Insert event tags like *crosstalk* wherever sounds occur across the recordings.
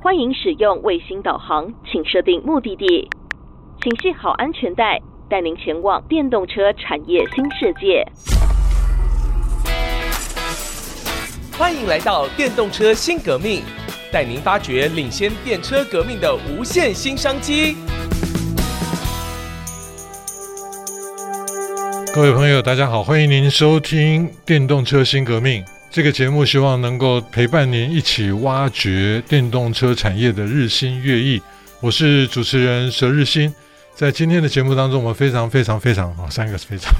欢迎使用卫星导航，请设定目的地，请系好安全带，带您前往电动车产业新世界。欢迎来到电动车新革命，带您发掘领先电车革命的无限新商机。各位朋友，大家好，欢迎您收听《电动车新革命》这个节目，希望能够陪伴您一起挖掘电动车产业的日新月异。我是主持人佘日新，在今天的节目当中，我们非常非常非常啊，三个是非常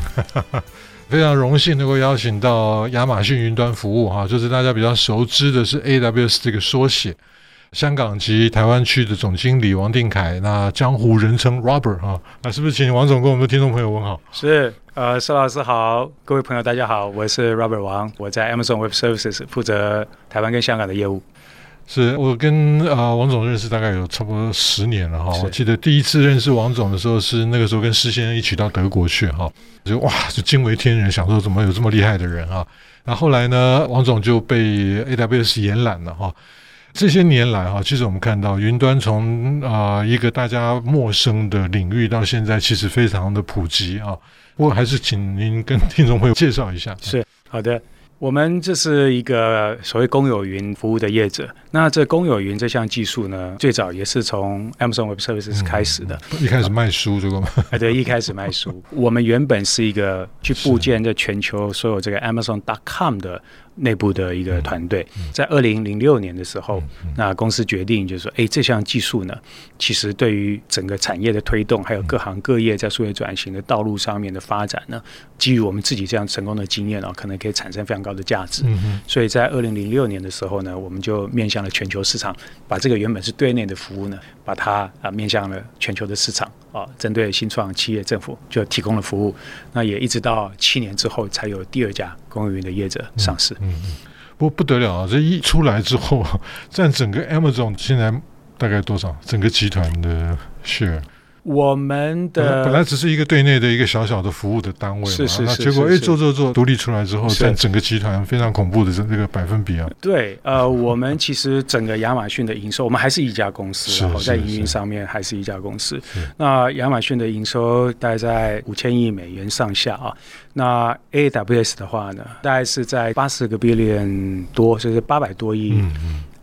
*laughs* 非常荣幸能够邀请到亚马逊云端服务哈，就是大家比较熟知的是 AWS 这个缩写。香港及台湾区的总经理王定凯，那江湖人称 Robert 哈，那是不是请王总跟我们的听众朋友问好？是，呃，施老师好，各位朋友大家好，我是 Robert 王，我在 Amazon Web Services 负责台湾跟香港的业务。是我跟呃王总认识大概有差不多十年了哈，我记得第一次认识王总的时候是那个时候跟施先生一起到德国去哈，就哇就惊为天人，想说怎么有这么厉害的人啊？那后来呢，王总就被 AWS 延揽了哈。这些年来哈，其实我们看到云端从啊一个大家陌生的领域到现在其实非常的普及啊。不过还是请您跟听众朋友介绍一下。是，好的。我们这是一个所谓公有云服务的业者。那这公有云这项技术呢，最早也是从 Amazon Web Services 开始的。嗯、一开始卖书这个吗？哎，*laughs* 对，一开始卖书。我们原本是一个去布建这全球所有这个 Amazon.com 的。内部的一个团队，在二零零六年的时候，那公司决定就是说，哎，这项技术呢，其实对于整个产业的推动，还有各行各业在数位转型的道路上面的发展呢，基于我们自己这样成功的经验啊，可能可以产生非常高的价值。所以在二零零六年的时候呢，我们就面向了全球市场，把这个原本是对内的服务呢，把它啊面向了全球的市场啊，针对新创企业、政府就提供了服务。那也一直到七年之后，才有第二家公有云的业者上市。嗯嗯，不过不得了啊！这一出来之后，*laughs* 占整个 Amazon 现在大概多少？整个集团的 share。我们的本来只是一个对内的一个小小的服务的单位嘛，是是是，那结果哎做做做独立出来之后，占整个集团非常恐怖的这这个百分比啊。对，呃，我们其实整个亚马逊的营收，我们还是一家公司，然后在营运上面还是一家公司。那亚马逊的营收大概在五千亿美元上下啊。那 AWS 的话呢，大概是在八十个 billion 多，就是八百多亿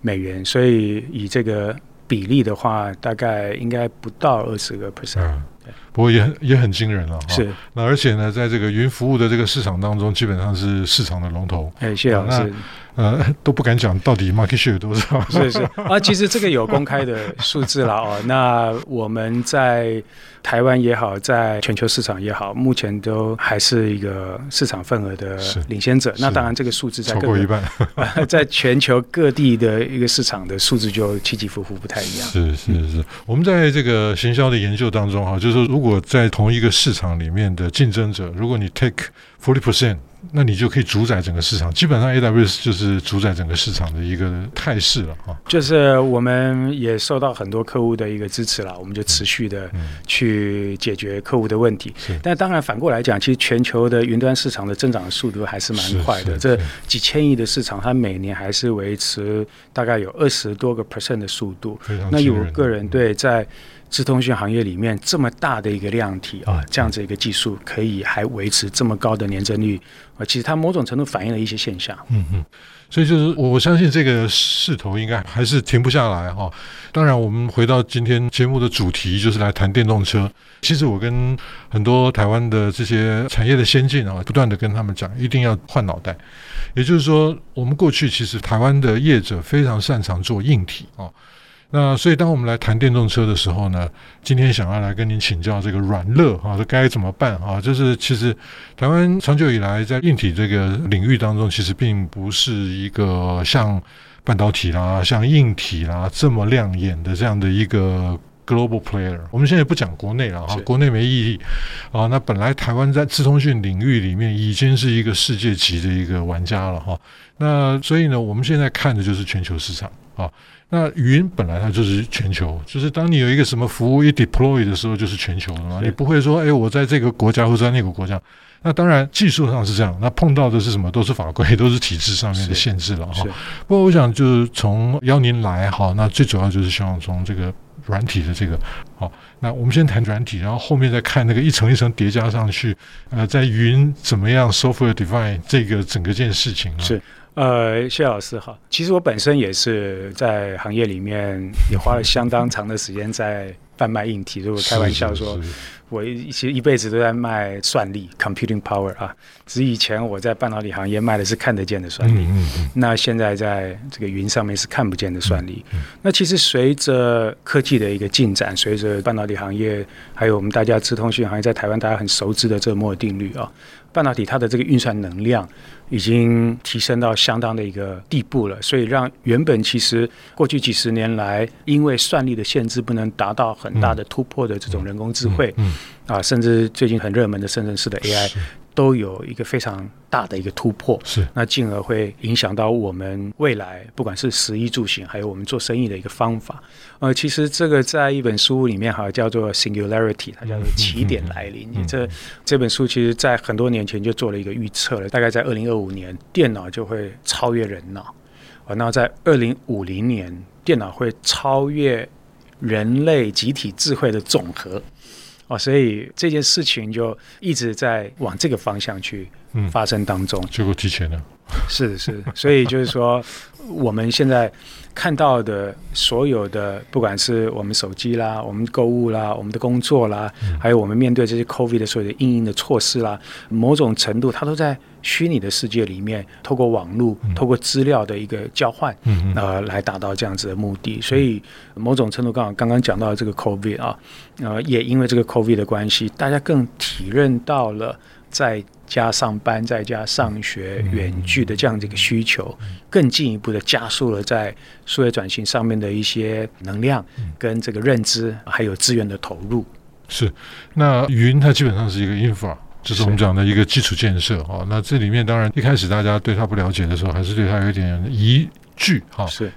美元。所以以这个。比例的话，大概应该不到二十个 percent。嗯，不过也很也很惊人了。是，那而且呢，在这个云服务的这个市场当中，基本上是市场的龙头。哎，谢老师。呃，都不敢讲到底 market share 有多少。是是啊，其实这个有公开的数字了哦。那我们在台湾也好，在全球市场也好，目前都还是一个市场份额的领先者。那当然，这个数字在各超过一半，呃，*laughs* 在全球各地的一个市场的数字就起起伏伏不太一样。是是是，我们在这个行销的研究当中哈，就是说，如果在同一个市场里面的竞争者，如果你 take forty percent。那你就可以主宰整个市场，基本上 AWS 就是主宰整个市场的一个态势了哈。就是我们也受到很多客户的一个支持了，我们就持续的去解决客户的问题。但当然反过来讲，其实全球的云端市场的增长速度还是蛮快的。这几千亿的市场，它每年还是维持大概有二十多个 percent 的速度。那有个人对在。资通讯行业里面这么大的一个量体啊，这样子一个技术可以还维持这么高的年增率啊，其实它某种程度反映了一些现象。嗯嗯，所以就是我相信这个势头应该还是停不下来哈。当然，我们回到今天节目的主题，就是来谈电动车。其实我跟很多台湾的这些产业的先进啊，不断的跟他们讲，一定要换脑袋。也就是说，我们过去其实台湾的业者非常擅长做硬体啊。那所以，当我们来谈电动车的时候呢，今天想要来跟您请教这个软乐啊，这该怎么办啊？就是其实台湾长久以来在硬体这个领域当中，其实并不是一个像半导体啦、像硬体啦这么亮眼的这样的一个 global player。我们现在不讲国内了哈，国内没意义啊。那本来台湾在资通讯领域里面已经是一个世界级的一个玩家了哈。那所以呢，我们现在看的就是全球市场啊。那云本来它就是全球，就是当你有一个什么服务一 deploy 的时候，就是全球的嘛。你不会说，哎，我在这个国家或者在那个国家。那当然技术上是这样，那碰到的是什么？都是法规，*laughs* 都是体制上面的限制了哈。不过我想就是从邀您来哈，那最主要就是希望从这个软体的这个好。那我们先谈软体，然后后面再看那个一层一层叠加上去，呃，在云怎么样 software define 这个整个件事情啊。是。呃，谢老师好。其实我本身也是在行业里面也花了相当长的时间在贩卖硬体。如果开玩笑说，我其实一辈子都在卖算力 （computing power） 啊。只是以前我在半导体行业卖的是看得见的算力，嗯嗯嗯、那现在在这个云上面是看不见的算力。那其实随着科技的一个进展，随着半导体行业还有我们大家资通讯行业在台湾大家很熟知的这个摩尔定律啊。半导体它的这个运算能量已经提升到相当的一个地步了，所以让原本其实过去几十年来因为算力的限制不能达到很大的突破的这种人工智慧，啊，甚至最近很热门的深圳市的 AI。都有一个非常大的一个突破，是那进而会影响到我们未来，不管是食衣住行，还有我们做生意的一个方法。呃，其实这个在一本书里面哈叫做 Singularity，它叫做起点来临。你、嗯、这这本书其实在很多年前就做了一个预测了，大概在二零二五年，电脑就会超越人脑。啊，那在二零五零年，电脑会超越人类集体智慧的总和。哦，所以这件事情就一直在往这个方向去发生当中。结果提前了。是是，所以就是说，我们现在看到的所有的，不管是我们手机啦、我们购物啦、我们的工作啦，还有我们面对这些 COVID 的所有的应应的措施啦，某种程度它都在虚拟的世界里面，透过网络、透过资料的一个交换，呃，来达到这样子的目的。所以某种程度，刚好刚刚讲到这个 COVID 啊，呃，也因为这个 COVID 的关系，大家更体认到了。在家上班，在家上学，远距的这样的一个需求，更进一步的加速了在数位转型上面的一些能量跟这个认知，还有资源的投入。是，那云它基本上是一个 infra，就是我们讲的一个基础建设啊。那这里面当然一开始大家对它不了解的时候，还是对它有点疑惧哈。是。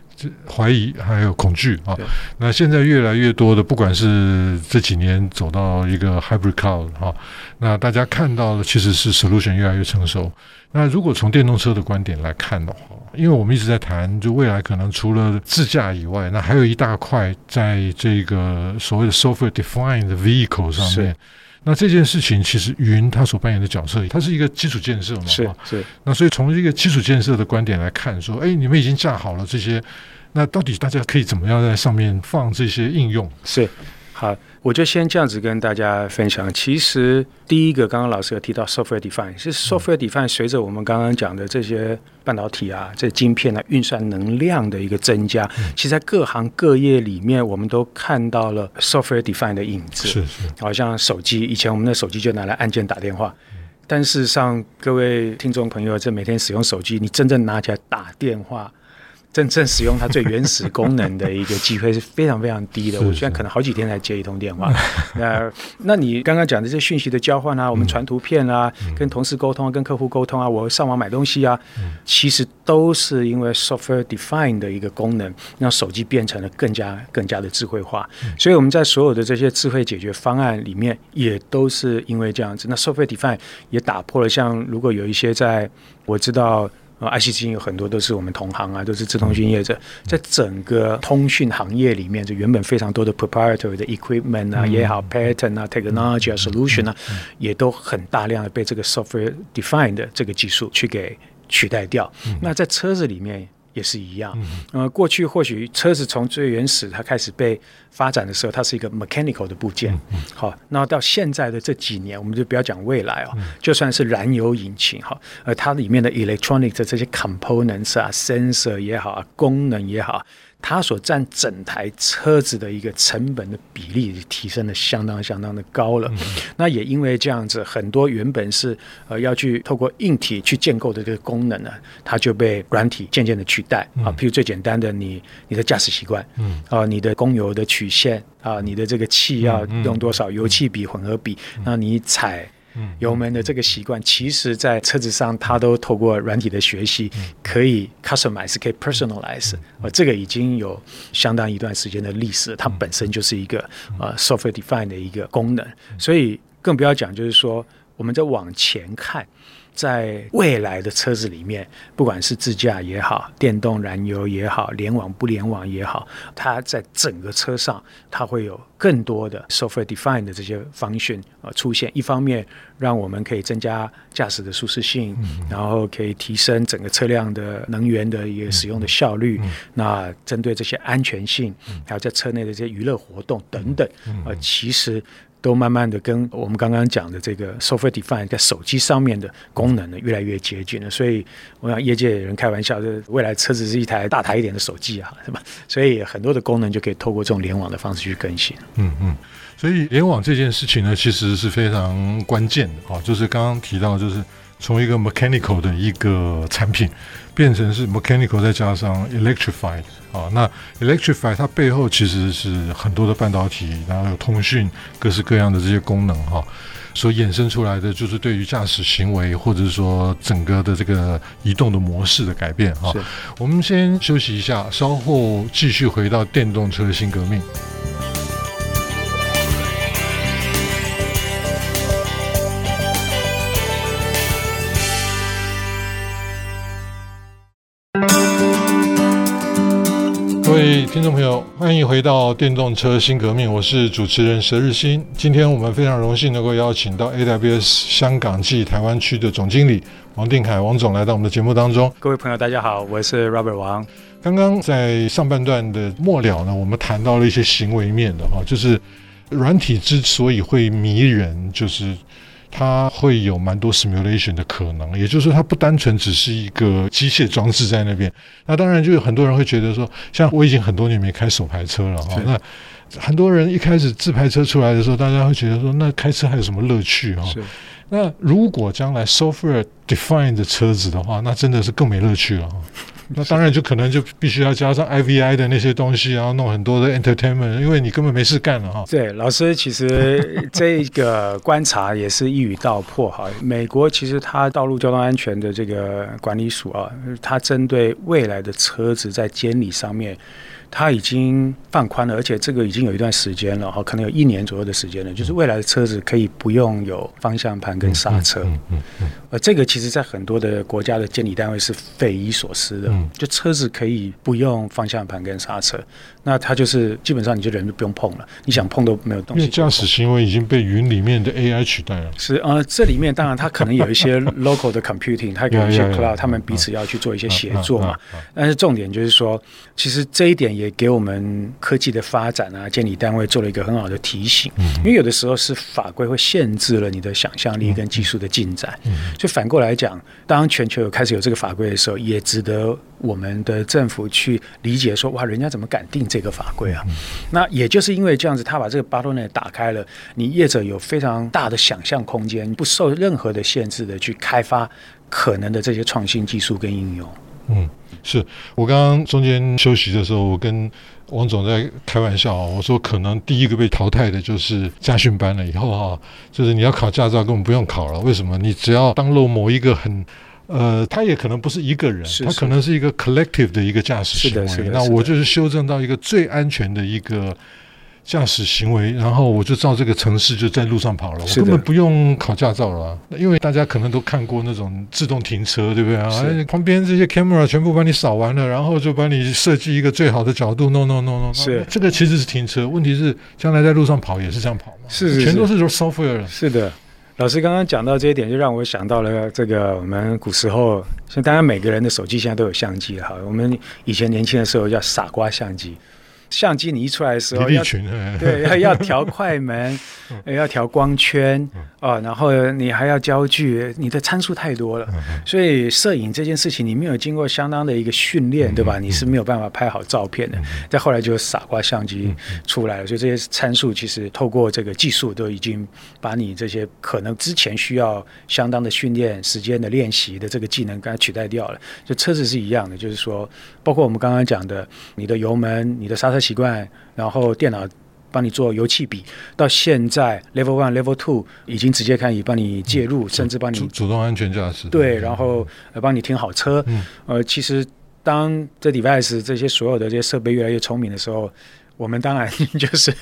怀疑还有恐惧啊，那现在越来越多的，不管是这几年走到一个 hybrid cloud 哈，那大家看到的其实是 solution 越来越成熟。那如果从电动车的观点来看的话，因为我们一直在谈，就未来可能除了自驾以外，那还有一大块在这个所谓的 software defined vehicle 上面。那这件事情其实云它所扮演的角色，它是一个基础建设嘛，是是。那所以从一个基础建设的观点来看，说，哎，你们已经架好了这些，那到底大家可以怎么样在上面放这些应用？是。好，我就先这样子跟大家分享。其实第一个，刚刚老师有提到 software define，是 software define 随着我们刚刚讲的这些半导体啊、这晶片啊、运算能量的一个增加，其实在各行各业里面，我们都看到了 software define 的影子。是是，好像手机，以前我们的手机就拿来按键打电话，但事实上，各位听众朋友，这每天使用手机，你真正拿起来打电话。真正使用它最原始功能的一个机会是非常非常低的。我现在可能好几天才接一通电话。那那你刚刚讲的这些讯息的交换啊，我们传图片啊，跟同事沟通啊，跟客户沟通啊，我上网买东西啊，其实都是因为 software defined 的一个功能，让手机变成了更加更加的智慧化。所以我们在所有的这些智慧解决方案里面，也都是因为这样子。那 software defined 也打破了，像如果有一些在我知道。啊，IC 之音有很多都是我们同行啊，都是资通讯业者，在整个通讯行业里面，就原本非常多的 proprietary 的 equipment 啊也好，pattern 啊，technology 啊，solution 啊，也都很大量的被这个 software defined 的这个技术去给取代掉。那在车子里面。也是一样，呃，过去或许车子从最原始它开始被发展的时候，它是一个 mechanical 的部件，好，那到现在的这几年，我们就不要讲未来哦，就算是燃油引擎哈，呃，它里面的 electronic 的这些 components 啊，sensor 也好啊，功能也好。它所占整台车子的一个成本的比例提升的相当相当的高了。那也因为这样子，很多原本是呃要去透过硬体去建构的这个功能呢，它就被软体渐渐的取代啊。譬如最简单的，你你的驾驶习惯，嗯啊，你的供油的曲线啊，你的这个气要用多少，油气比混合比，那你踩。油门的这个习惯，其实在车子上它都透过软体的学习，可以 customize，可以 personalize，呃，这个已经有相当一段时间的历史，它本身就是一个呃 software defined 的一个功能，所以更不要讲，就是说我们在往前看。在未来的车子里面，不管是自驾也好，电动燃油也好，联网不联网也好，它在整个车上，它会有更多的 software defined 的这些 function 呃出现。一方面，让我们可以增加驾驶的舒适性，嗯、然后可以提升整个车辆的能源的一个使用的效率。嗯、那针对这些安全性，还有在车内的这些娱乐活动等等，呃，其实。都慢慢的跟我们刚刚讲的这个 software define 在手机上面的功能呢，越来越接近了。所以我想业界有人开玩笑，就是未来车子是一台大台一点的手机啊，是吧？所以很多的功能就可以透过这种联网的方式去更新。嗯嗯，所以联网这件事情呢，其实是非常关键的啊，就是刚刚提到，就是。从一个 mechanical 的一个产品，变成是 mechanical 再加上 electrified 啊，那 electrified 它背后其实是很多的半导体，然后有通讯各式各样的这些功能哈，所衍生出来的就是对于驾驶行为或者是说整个的这个移动的模式的改变哈。我们先休息一下，稍后继续回到电动车新革命。各位听众朋友，欢迎回到电动车新革命，我是主持人佘日新。今天我们非常荣幸能够邀请到 AWS 香港暨台湾区的总经理王定凯王总来到我们的节目当中。各位朋友，大家好，我是 Robert 王。刚刚在上半段的末了呢，我们谈到了一些行为面的哈，就是软体之所以会迷人，就是。它会有蛮多 simulation 的可能，也就是说，它不单纯只是一个机械装置在那边。那当然，就有很多人会觉得说，像我已经很多年没开手排车了哈。那很多人一开始自排车出来的时候，大家会觉得说，那开车还有什么乐趣哈？那如果将来 software defined 的车子的话，那真的是更没乐趣了哈。*laughs* 那当然就可能就必须要加上 IVI 的那些东西，然后弄很多的 entertainment，因为你根本没事干了哈。对，老师其实 *laughs* 这个观察也是一语道破哈。美国其实它道路交通安全的这个管理署啊，它针对未来的车子在监理上面。它已经放宽了，而且这个已经有一段时间了哈，可能有一年左右的时间了。就是未来的车子可以不用有方向盘跟刹车，嗯嗯嗯，呃，这个其实在很多的国家的监理单位是匪夷所思的。就车子可以不用方向盘跟刹车，那它就是基本上你就人就不用碰了，你想碰都没有东西。因为驾驶行为已经被云里面的 AI 取代了。是呃，这里面当然它可能有一些 local 的 computing，它有一些 cloud，他们彼此要去做一些协作嘛。但是重点就是说，其实这一点。也给我们科技的发展啊，监理单位做了一个很好的提醒。因为有的时候是法规会限制了你的想象力跟技术的进展。所以反过来讲，当全球有开始有这个法规的时候，也值得我们的政府去理解说：哇，人家怎么敢定这个法规啊？那也就是因为这样子，他把这个 bottleneck 打开了，你业者有非常大的想象空间，不受任何的限制的去开发可能的这些创新技术跟应用。嗯。是我刚刚中间休息的时候，我跟王总在开玩笑啊，我说可能第一个被淘汰的就是家训班了。以后哈，*laughs* 就是你要考驾照根本不用考了。为什么？你只要 download 某一个很呃，他也可能不是一个人，他可能是一个 collective 的一个驾驶行为。那我就是修正到一个最安全的一个。驾驶行为，然后我就照这个城市就在路上跑了，我根本不用考驾照了，啊，因为大家可能都看过那种自动停车，对不对啊？旁边这些 camera 全部帮你扫完了，然后就把你设计一个最好的角度，no no no no，是这个其实是停车，问题是将来在路上跑也是这样跑嘛？是，是，是，全都是说 software。是的，老师刚刚讲到这一点，就让我想到了这个我们古时候，像当然每个人的手机现在都有相机哈，我们以前年轻的时候叫傻瓜相机。相机你一出来的时候要 *laughs* 对要要调快门，*laughs* 要调光圈啊，然后你还要焦距，你的参数太多了，所以摄影这件事情你没有经过相当的一个训练，对吧？你是没有办法拍好照片的。再后来就傻瓜相机出来了，所以这些参数其实透过这个技术都已经把你这些可能之前需要相当的训练时间的练习的这个技能给它取代掉了。就车子是一样的，就是说，包括我们刚刚讲的，你的油门、你的刹车。习惯，然后电脑帮你做油气比，到现在 Level One、Level Two 已经直接可以帮你介入，嗯、甚至帮你主动安全驾驶。对，然后帮你停好车。嗯、呃，其实当这 device 这些所有的这些设备越来越聪明的时候。我们当然 *laughs* 就是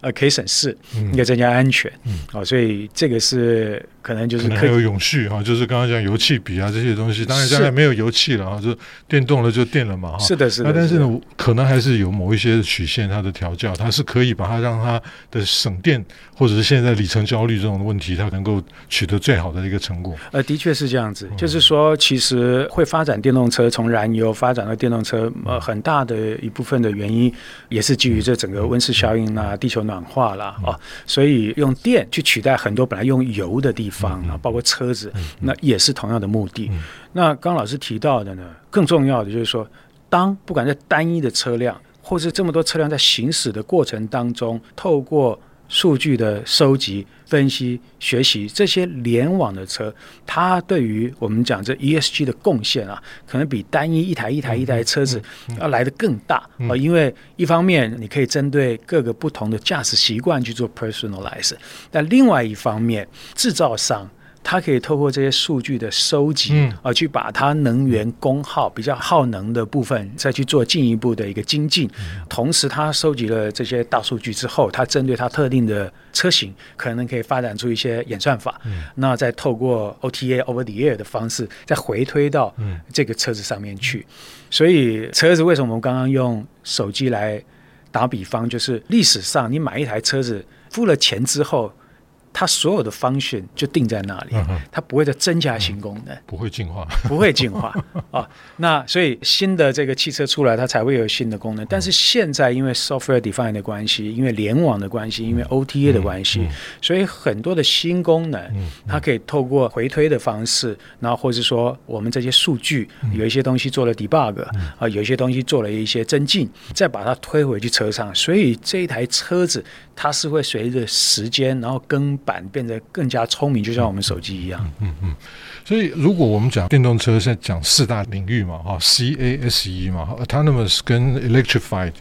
呃可以省事，应该增加安全，嗯，哦，所以这个是可能就是可有永续哈，就是刚刚讲油气比啊这些东西，当然现在没有油气了啊，就电动了就电了嘛哈，是的，是的，但是呢，可能还是有某一些曲线，它的调教，它是可以把它让它的省电，或者是现在里程焦虑这种问题，它能够取得最好的一个成果。呃，的确是这样子，就是说，其实会发展电动车，从燃油发展到电动车，呃，很大的一部分的原因也是基于。这整个温室效应啊，地球暖化啦，啊，所以用电去取代很多本来用油的地方啊，包括车子，那也是同样的目的。那刚老师提到的呢，更重要的就是说，当不管在单一的车辆，或是这么多车辆在行驶的过程当中，透过数据的收集、分析、学习，这些联网的车，它对于我们讲这 ESG 的贡献啊，可能比单一一台一台一台车子要来的更大啊。因为一方面你可以针对各个不同的驾驶习惯去做 personalize，但另外一方面，制造商。它可以透过这些数据的收集，嗯、啊，去把它能源功耗比较耗能的部分再去做进一步的一个精进。嗯、同时，它收集了这些大数据之后，它针对它特定的车型，可能可以发展出一些演算法。嗯、那再透过 OTA over the air 的方式，再回推到这个车子上面去。嗯、所以，车子为什么我们刚刚用手机来打比方？就是历史上你买一台车子，付了钱之后。它所有的 function 就定在那里，它不会再增加新功能，不会进化，*laughs* 不会进化。啊。*laughs* 那所以新的这个汽车出来，它才会有新的功能。但是现在因为 software defined 的关系，因为联网的关系，因为 OTA 的关系，所以很多的新功能，它可以透过回推的方式，然后或者说我们这些数据有一些东西做了 debug 啊，有一些东西做了一些增进，再把它推回去车上。所以这一台车子它是会随着时间，然后跟板变得更加聪明，就像我们手机一样。嗯嗯，嗯。所以，如果我们讲电动车，现在讲四大领域嘛，哈，C A S E 嘛，Autonomous 跟 Electrified，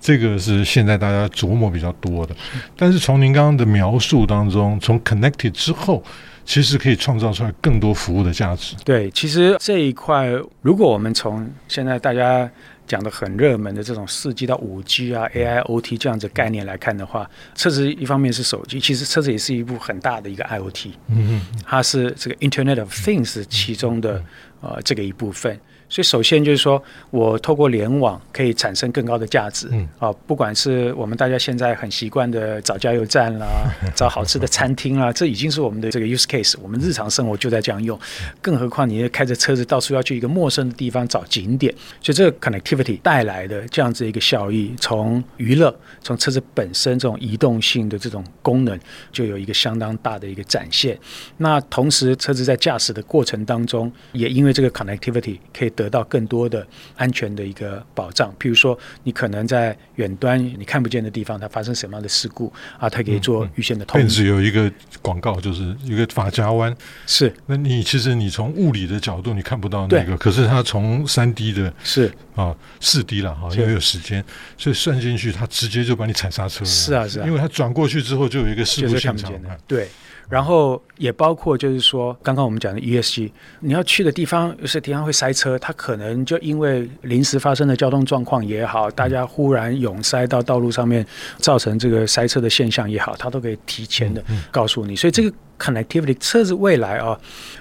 这个是现在大家琢磨比较多的。但是从您刚刚的描述当中，从 Connected 之后，其实可以创造出来更多服务的价值。对，其实这一块，如果我们从现在大家。讲的很热门的这种四 G 到五 G 啊，AIoT 这样子概念来看的话，车子一方面是手机，其实车子也是一部很大的一个 IoT，嗯嗯，它是这个 Internet of Things 其中的呃这个一部分。所以，首先就是说，我透过联网可以产生更高的价值。嗯，啊，不管是我们大家现在很习惯的找加油站啦，*laughs* 找好吃的餐厅啦，这已经是我们的这个 use case。我们日常生活就在这样用，更何况你开着车子到处要去一个陌生的地方找景点，所以这个 connectivity 带来的这样子一个效益，从娱乐，从车子本身这种移动性的这种功能，就有一个相当大的一个展现。那同时，车子在驾驶的过程当中，也因为这个 connectivity 可以。得到更多的安全的一个保障，譬如说，你可能在远端你看不见的地方，它发生什么样的事故啊？它可以做预先的通知。有一个广告，就是一个法家湾，是。那你其实你从物理的角度你看不到那个，可是它从三 D 的，是啊，四 D 了哈，因为有时间，所以算进去，它直接就把你踩刹车了。是啊，是啊，因为它转过去之后就有一个事故现场。对。然后也包括就是说，刚刚我们讲的 ESG，你要去的地方有些地方会塞车，它可能就因为临时发生的交通状况也好，大家忽然涌塞到道路上面，造成这个塞车的现象也好，它都可以提前的告诉你。所以这个 connectivity 车子未来啊，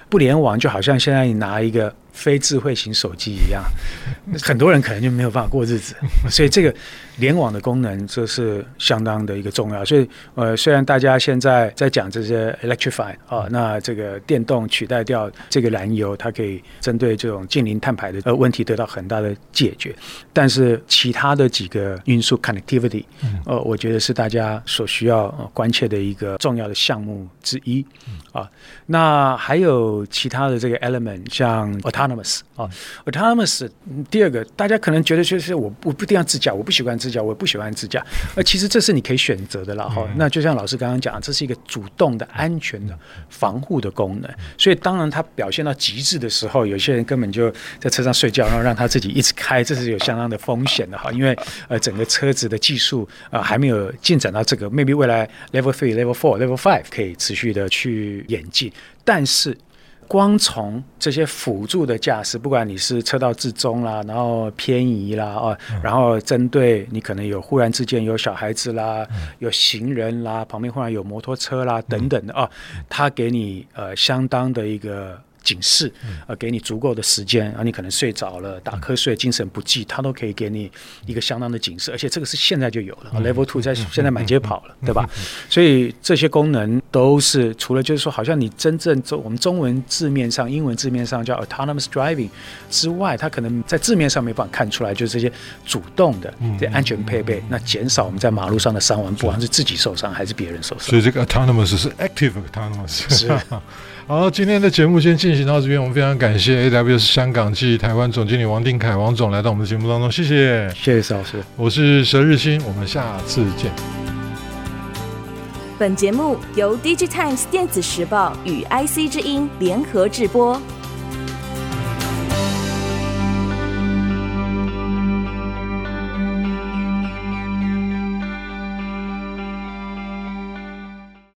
不联网就好像现在你拿一个。非智慧型手机一样，很多人可能就没有办法过日子，所以这个联网的功能这是相当的一个重要。所以呃，虽然大家现在在讲这些 electrify 啊，那这个电动取代掉这个燃油，它可以针对这种近零碳排的呃问题得到很大的解决，但是其他的几个因素 connectivity，呃，我觉得是大家所需要关切的一个重要的项目之一啊。那还有其他的这个 element，像 autonomous 啊，autonomous。第二个，大家可能觉得就是我我不一定要自驾，我不喜欢自驾，我不喜欢自驾。而其实这是你可以选择的了哈。那就像老师刚刚讲，这是一个主动的、安全的、防护的功能。所以当然它表现到极致的时候，有些人根本就在车上睡觉，然后让他自己一直开，这是有相当的风险的哈。因为呃，整个车子的技术啊、呃、还没有进展到这个，maybe 未来 level three、level four、level five 可以持续的去演进，但是。光从这些辅助的驾驶，不管你是车道至中啦，然后偏移啦，哦，然后针对你可能有忽然之间有小孩子啦，有行人啦，旁边忽然有摩托车啦等等的哦，他给你呃相当的一个。警示，呃，给你足够的时间，啊你可能睡着了、打瞌睡、精神不济，它都可以给你一个相当的警示，而且这个是现在就有了，Level Two 在现在满街跑了，对吧？所以这些功能都是除了就是说，好像你真正中我们中文字面上、英文字面上叫 autonomous driving 之外，它可能在字面上没办法看出来，就是这些主动的这安全配备，那减少我们在马路上的伤亡，不管是自己受伤还是别人受伤。所以这个 autonomous 是 active autonomous。是。*laughs* 好，今天的节目先进行到这边。我们非常感谢 AWS 香港暨台湾总经理王定凯王总来到我们的节目当中，谢谢，谢谢石老师，我是佘日新，我们下次见。本节目由 DigiTimes 电子时报与 IC 之音联合制播。